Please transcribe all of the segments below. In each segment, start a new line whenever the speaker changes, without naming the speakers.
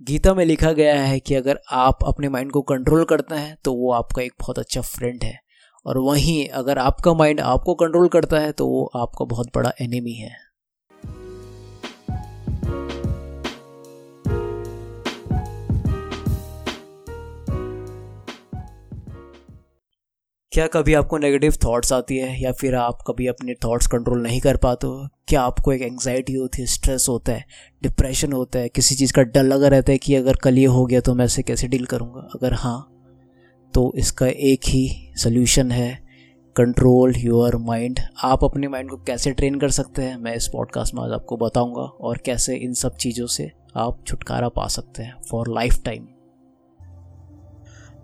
गीता में लिखा गया है कि अगर आप अपने माइंड को कंट्रोल करते हैं तो वो आपका एक बहुत अच्छा फ्रेंड है। और वहीं अगर आपका माइंड आपको कंट्रोल करता है तो वो आपका बहुत बड़ा एनिमी है। क्या कभी आपको नेगेटिव थॉट्स आती है या फिर आप कभी अपने थॉट्स कंट्रोल नहीं कर पाते हो? क्या आपको एक एंग्जाइटी होती है स्ट्रेस होता है डिप्रेशन होता है, किसी चीज़ का डर लगा रहता है कि अगर कल ये हो गया तो मैं इसे कैसे डील करूँगा? अगर हाँ तो इसका एक ही सोल्यूशन है कंट्रोल योर माइंड आप अपने माइंड को कैसे ट्रेन कर सकते हैं? मैं इस पॉडकास्ट में आज आपको बताऊँगा और कैसे इन सब चीज़ों से आप छुटकारा पा सकते हैं फॉर लाइफ टाइम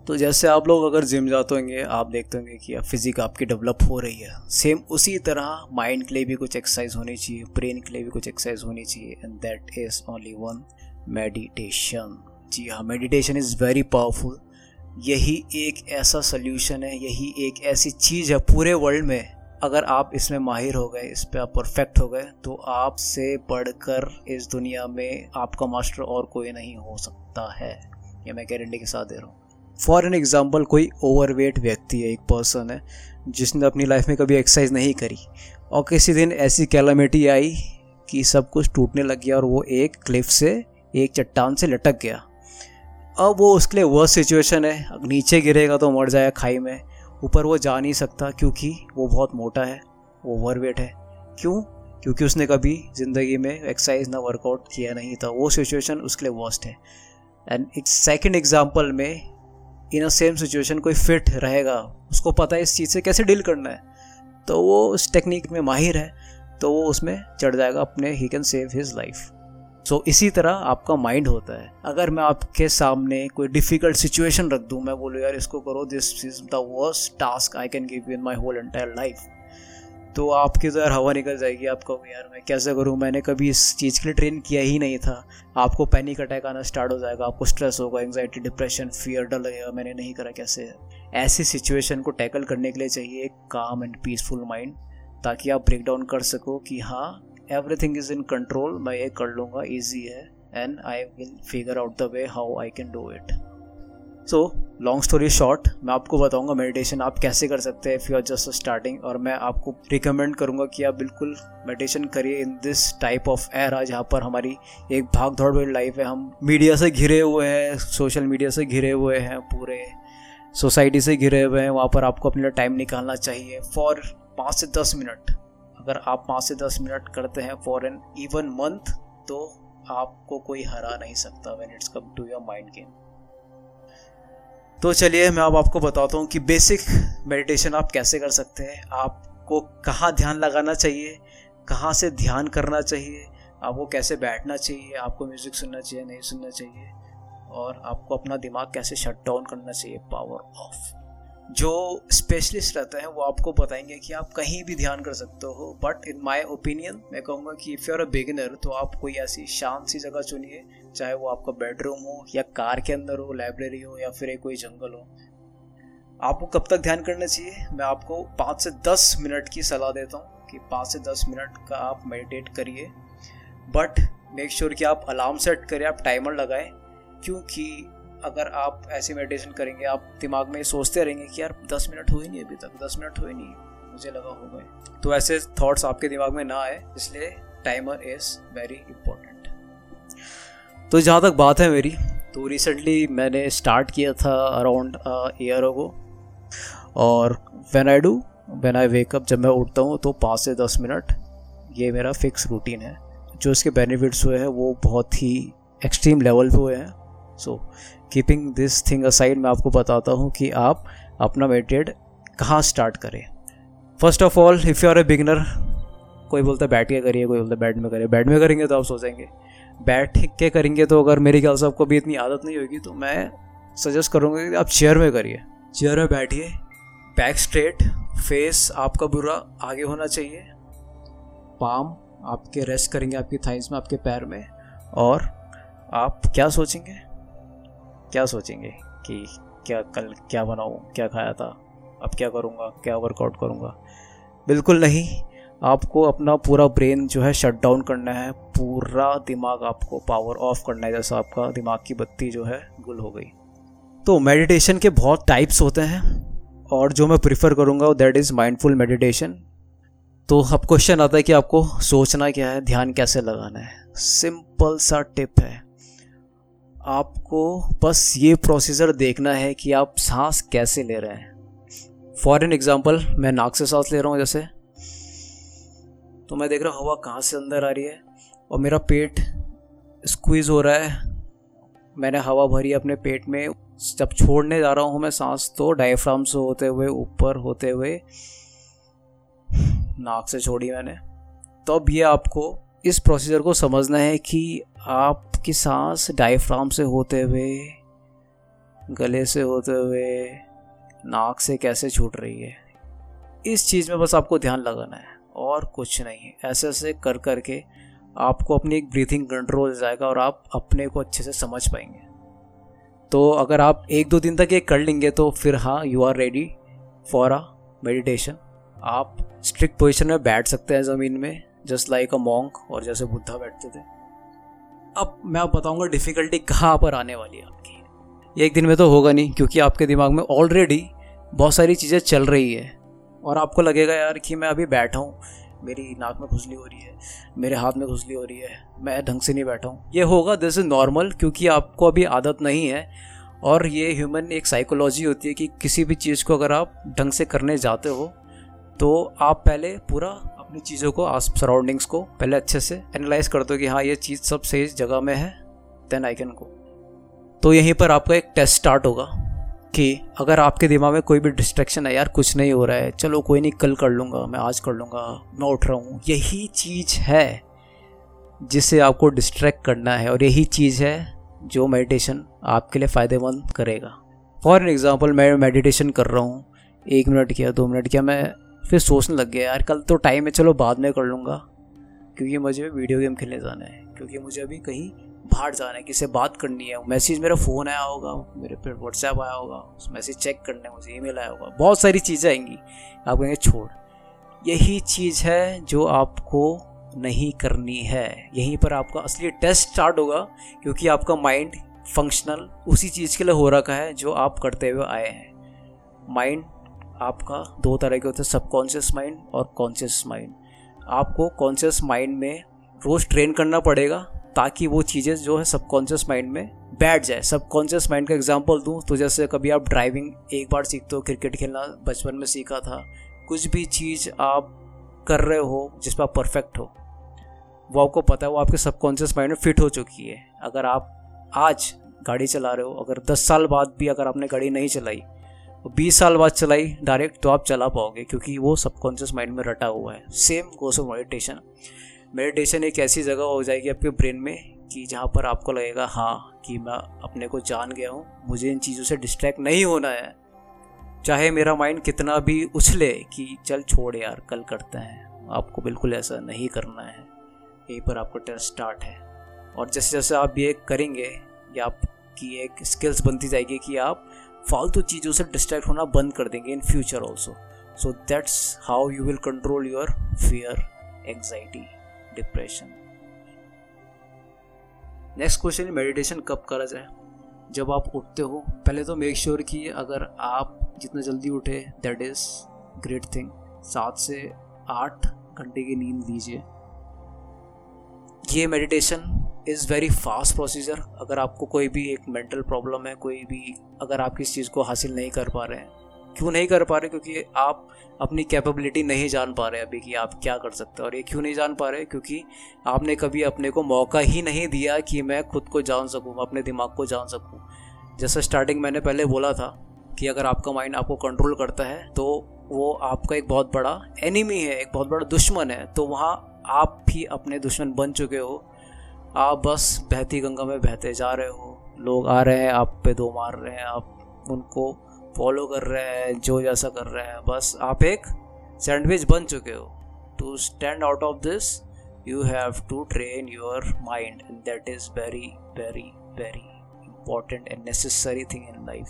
तो जैसे आप लोग अगर जिम जाते होंगे, आप देखते होंगे कि अब फिजिक आपकी डेवलप हो रही है। सेम उसी तरह माइंड के लिए भी कुछ एक्सरसाइज होनी चाहिए ब्रेन के लिए भी कुछ एक्सरसाइज होनी चाहिए and that is only one meditation जी हाँ मेडिटेशन इज़ वेरी पावरफुल यही एक ऐसा सोल्यूशन है, यही एक ऐसी चीज़ है पूरे वर्ल्ड में। अगर आप इसमें माहिर हो गए, इस पर आप परफेक्ट हो गए तो आपसे बढ़कर इस दुनिया में आपका मास्टर और कोई नहीं हो सकता है। ये मैं गारंटी के साथ दे रहा हूँ। फॉर एन एग्ज़ाम्पल कोई ओवरवेट व्यक्ति है, एक पर्सन है, जिसने अपनी लाइफ में कभी एक्सरसाइज नहीं करी और किसी दिन ऐसी कैलामिटी आई कि सब कुछ टूटने लग गया और वो एक क्लिफ से, एक चट्टान से लटक गया। अब वो उसके लिए वर्स्ट सिचुएशन है नीचे गिरेगा तो मर जाएगा खाई में। ऊपर वो जा नहीं सकता क्योंकि वो बहुत मोटा है वो ओवरवेट है। क्यों? क्योंकि उसने कभी ज़िंदगी में एक्सरसाइज ना वर्कआउट किया नहीं था। वो सिचुएशन उसके लिए वर्स्ट है। एंड एक सेकेंड एग्ज़ाम्पल में इन अ सेम सिचुएशन कोई फिट रहेगा, उसको पता है इस चीज़ से कैसे डील करना है। तो वो उस टेक्निक में माहिर है तो वो उसमें चढ़ जाएगा, अपने ही can save his life so इसी तरह आपका माइंड होता है। अगर मैं आपके सामने कोई डिफ़िकल्ट सिचुएशन रख दूँ, मैं बोलूँ, यार, इसको करो this is the worst task I can give in my whole entire life तो आपके तो यार हवा निकल जाएगी आप कहोगे यार। मैं कैसे करूँ? मैंने कभी इस चीज़ के लिए ट्रेन किया ही नहीं था। आपको पैनिक अटैक आना स्टार्ट हो जाएगा, आपको स्ट्रेस होगा एंगजाइटी डिप्रेशन फियर डर लगेगा। मैंने नहीं करा कैसे? ऐसी सिचुएशन को टैकल करने के लिए चाहिए एक काम एंड पीसफुल माइंड ताकि आप ब्रेक डाउन कर सको कि हाँ एवरीथिंग इज़ इन कंट्रोल मैं ये कर लूँगा ईजी है and I will figure out the way how I can do it so long story short मैं आपको बताऊँगा मेडिटेशन आप कैसे कर सकते हैं if you are just starting और मैं आपको रिकमेंड करूँगा कि आप बिल्कुल मेडिटेशन करिए in this type of era जहाँ पर हमारी एक भाग दौड़ वाली लाइफ है। हम मीडिया से घिरे हुए हैं सोशल मीडिया से घिरे हुए हैं, पूरे सोसाइटी से घिरे हुए हैं। वहाँ पर आपको अपने लिए टाइम निकालना चाहिए फॉर पाँच से दस मिनट अगर आप पाँच से दस मिनट करते हैं फॉर एन इवन मंथ तो आपको कोई हरा नहीं सकता when it's come to your mind game तो चलिए मैं अब आपको बताता हूँ कि बेसिक मेडिटेशन आप कैसे कर सकते हैं। आपको कहाँ ध्यान लगाना चाहिए, कहाँ से ध्यान करना चाहिए, आपको कैसे बैठना चाहिए, आपको म्यूज़िक सुनना चाहिए, नहीं सुनना चाहिए, और आपको अपना दिमाग कैसे शट डाउन करना चाहिए पावर ऑफ़ जो स्पेशलिस्ट रहते हैं, वो आपको बताएँगे कि आप कहीं भी ध्यान कर सकते हो। बट इन माय ओपिनियन मैं कहूँगा कि if you are a beginner तो आप कोई ऐसी शांत सी जगह चुनिए, चाहे वो आपका बेडरूम हो, या कार के अंदर हो लाइब्रेरी हो, या फिर कोई जंगल हो। आपको कब तक ध्यान करना चाहिए? मैं आपको पाँच से दस मिनट की सलाह देता हूँ कि पाँच से दस मिनट का आप मेडिटेट करिए। बट मेक श्योर कि आप अलार्म सेट करें, आप टाइमर लगाएँ, क्योंकि अगर आप ऐसे मेडिटेशन करेंगे आप दिमाग में सोचते रहेंगे कि यार दस मिनट हुए नहीं अभी तक दस मिनट हुए नहीं मुझे लगा हो गए। तो ऐसे थॉट्स आपके दिमाग में ना आए इसलिए टाइमर इज़ वेरी इंपॉर्टेंट तो जहाँ तक बात है मेरी तो रिसेंटली मैंने स्टार्ट किया था अराउंड ईयर को और when I do when I wake up जब मैं उठता हूँ तो पाँच से दस मिनट ये मेरा फिक्स रूटीन है। जो इसके बेनिफिट्स हुए हैं वो बहुत ही एक्सट्रीम लेवल पे हुए हैं। So so, keeping this thing aside मैं आपको बताता हूँ कि आप अपना मेडिटेट कहाँ स्टार्ट करें। First of all if you are a beginner कोई बोलता है, बैठ के करिए, कोई बोलता है, बैठ में करिए। बैठ में करेंगे तो आप सोचेंगे बैठ के करेंगे तो अगर मेरे ख्याल से आपको भी इतनी आदत नहीं होगी तो मैं सजेस्ट करूँगा कि आप चेयर में करिए। चेयर में बैठिए। बैक स्ट्रेट फेस आपका बुरा आगे होना चाहिए। पाम आपके रेस्ट करेंगे आपकी थाइस में, आपके पैर में और आप क्या सोचेंगे? क्या सोचेंगे कि क्या कल क्या बनाऊँ, क्या खाया था, अब क्या करूँगा, क्या वर्कआउट करूँगा? बिल्कुल नहीं। आपको अपना पूरा ब्रेन जो है शट डाउन करना है। पूरा दिमाग आपको पावर ऑफ़ करना है, जैसा आपका दिमाग की बत्ती जो है गुल हो गई। तो मेडिटेशन के बहुत टाइप्स होते हैं और जो मैं प्रिफर करूँगा दैट इज़ माइंडफुल मेडिटेशन तो अब क्वेश्चन आता है कि आपको सोचना क्या है, ध्यान कैसे लगाना है? सिंपल सा टिप है। आपको बस ये प्रोसीजर देखना है कि आप सांस कैसे ले रहे हैं। फॉर एन एग्ज़ाम्पल मैं नाक से सांस ले रहा हूँ जैसे। तो मैं देख रहा हूँ, हवा कहाँ से अंदर आ रही है और मेरा पेट स्क्वीज़ हो रहा है। मैंने हवा भरी अपने पेट में। जब छोड़ने जा रहा हूँ मैं सांस तो डायफ्राम से होते हुए, ऊपर होते हुए, नाक से छोड़ी मैंने। तो ये आपको इस प्रोसीजर को समझना है कि आपकी सांस डायफ्राम से होते हुए, गले से होते हुए, नाक से कैसे छूट रही है? इस चीज़ में बस आपको ध्यान लगाना है और कुछ नहीं। है ऐसे ऐसे कर कर के आपको अपनी एक ब्रीथिंग कंट्रोल जाएगा और आप अपने को अच्छे से समझ पाएँगे। तो अगर आप एक दो दिन तक ये कर लेंगे तो फिर हाँ you are ready for a meditation आप स्ट्रिक्ट पोजिशन में बैठ सकते हैं ज़मीन में जस्ट लाइक अ मॉन्क और जैसे बुद्धा बैठते थे। अब मैं आप बताऊँगा डिफ़िकल्टी कहाँ पर आने वाली है आपकी। एक दिन में तो होगा नहीं, क्योंकि आपके दिमाग में ऑलरेडी बहुत सारी चीज़ें चल रही है। और आपको लगेगा यार कि मैं अभी बैठा हूँ, मेरी नाक में खुजली हो रही है, मेरे हाथ में खुजली हो रही है, मैं ढंग से नहीं बैठा हूँ। ये होगा दिस इज़ नॉर्मल क्योंकि आपको अभी आदत नहीं है। और ये ह्यूमन एक साइकोलॉजी होती है कि किसी भी चीज़ को अगर आप ढंग से करने जाते हो तो आप पहले पूरा अपनी चीज़ों को आस सराउंडिंग्स को पहले अच्छे से एनालाइज कर दो कि हाँ ये चीज़ सब सही जगह में है देन आई कैन गो तो यहीं पर आपका एक टेस्ट स्टार्ट होगा कि अगर आपके दिमाग में कोई भी डिस्ट्रैक्शन है, यार कुछ नहीं हो रहा है, चलो कोई नहीं, कल कर लूँगा, मैं आज कर लूँगा, मैं उठ रहा हूँ, यही चीज़ है जिसे आपको डिस्ट्रैक्ट करना है और यही चीज़ है जो मेडिटेशन आपके लिए फ़ायदेमंद करेगा. फॉर एन एग्ज़ाम्पल मैं मेडिटेशन कर रहा हूँ, एक मिनट किया, दो मिनट किया, मैं फिर सोचने लग गया, यार, कल तो टाइम है, चलो बाद में कर लूँगा। क्योंकि मुझे वीडियो गेम खेलने जाना है, क्योंकि मुझे अभी कहीं बाहर जाना है, किसी बात करनी है। मैसेज मेरा फ़ोन आया होगा, मेरे पे व्हाट्सएप आया होगा, उस मैसेज चेक करने मुझे ईमेल आया होगा। बहुत सारी चीज़ें आएँगी, आप कहेंगे, छोड़, यही चीज़ है जो आपको नहीं करनी है। यहीं पर आपका असली टेस्ट स्टार्ट होगा, क्योंकि आपका माइंड फंक्शनल उसी चीज़ के लिए हो रखा है, जो आप करते हुए आए हैं। माइंड आपका दो तरह के होते हैं सबकॉन्शियस माइंड और कॉन्शियस माइंड आपको कॉन्शियस माइंड में रोज़ ट्रेन करना पड़ेगा ताकि वो चीज़ें जो है सबकॉन्शियस माइंड में बैठ जाए। सबकॉन्शियस माइंड का एग्जांपल दूँ तो जैसे कभी आप ड्राइविंग एक बार सीखते हो क्रिकेट खेलना बचपन में सीखा था, कुछ भी चीज़ आप कर रहे हो जिस पर आप परफेक्ट हो, वो आपको पता है वो आपके सबकॉन्शियस माइंड में फिट हो चुकी है। अगर आप आज गाड़ी चला रहे हो, अगर दस साल बाद भी अगर आपने गाड़ी नहीं चलाई बीस साल बाद चलाई डायरेक्ट तो आप चला पाओगे, क्योंकि वो सबकॉन्शियस माइंड में रटा हुआ है। Same goes of meditation meditation एक ऐसी जगह हो जाएगी आपके ब्रेन में कि जहाँ पर आपको लगेगा हाँ कि मैं अपने को जान गया हूँ, मुझे इन चीज़ों से डिस्ट्रैक्ट नहीं होना है। चाहे मेरा माइंड कितना भी उछले कि चल छोड़ यार, कल करते हैं। आपको बिल्कुल ऐसा नहीं करना है। यहीं पर आपका टेस्ट स्टार्ट है। और जैसे जैसे आप ये करेंगे, या आपकी एक स्किल्स बनती जाएगी कि आप फालतू चीज़ों से डिस्ट्रैक्ट होना बंद कर देंगे in future also so that's how you will control your fear anxiety depression next question meditation कब करा जाए? जब आप उठते हो, पहले तो मेक श्योर कि अगर आप जितना जल्दी उठे दैट इज़ ग्रेट थिंग सात से आठ घंटे की नींद लीजिए। ये meditation is very fast procedure अगर आपको कोई भी एक मेंटल प्रॉब्लम है, कोई भी अगर आप किस चीज़ को हासिल नहीं कर पा रहे हैं, क्यों नहीं कर पा रहे? क्योंकि आप अपनी कैपेबिलिटी नहीं जान पा रहे अभी कि आप क्या कर सकते हैं। और ये क्यों नहीं जान पा रहे? क्योंकि आपने कभी अपने को मौका ही नहीं दिया कि मैं खुद को जान सकूँ अपने दिमाग को जान सकूँ। जैसे स्टार्टिंग मैंने पहले बोला था कि अगर आपका माइंड आपको कंट्रोल करता है तो वो आपका एक बहुत बड़ा एनिमी है, एक बहुत बड़ा दुश्मन है। तो वहाँ आप भी अपने दुश्मन बन चुके हो। आप बस बहती गंगा में बहते जा रहे हो। लोग आ रहे हैं, आप पे दो मार रहे हैं, आप उनको फॉलो कर रहे हैं, जो जैसा कर रहे हैं। बस आप एक सैंडविच बन चुके हो। To stand out of this you have to train your mind and that is very very very important and necessary thing in life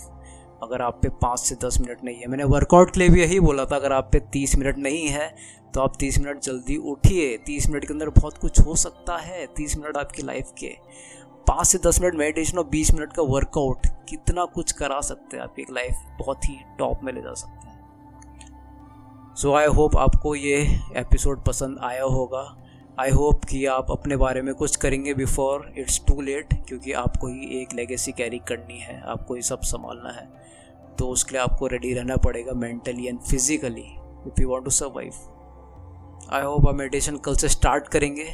अगर आप पे पाँच से दस मिनट नहीं है। मैंने वर्कआउट के लिए भी यही बोला था, अगर आप पे तीस मिनट नहीं है तो आप तीस मिनट जल्दी उठिए। तीस मिनट के अंदर बहुत कुछ हो सकता है, तीस मिनट आपकी लाइफ के। पाँच से दस मिनट मेडिटेशन और बीस मिनट का वर्कआउट कितना कुछ करा सकते हैं आपकी लाइफ बहुत ही टॉप में ले जा सकते हैं। सो आई होप आपको ये एपिसोड पसंद आया होगा। आई होप कि आप अपने बारे में कुछ करेंगे बिफोर इट्स टू लेट क्योंकि आपको ही एक लेगेसी कैरी करनी है, आपको ही सब संभालना है। तो उसके लिए आपको रेडी रहना पड़ेगा mentally and physically if you want to survive I hope आप मेडिटेशन कल से स्टार्ट करेंगे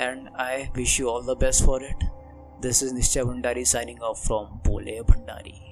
and I wish you all the best for it this is Nishchay Bhandari signing off from Pole Bhandari.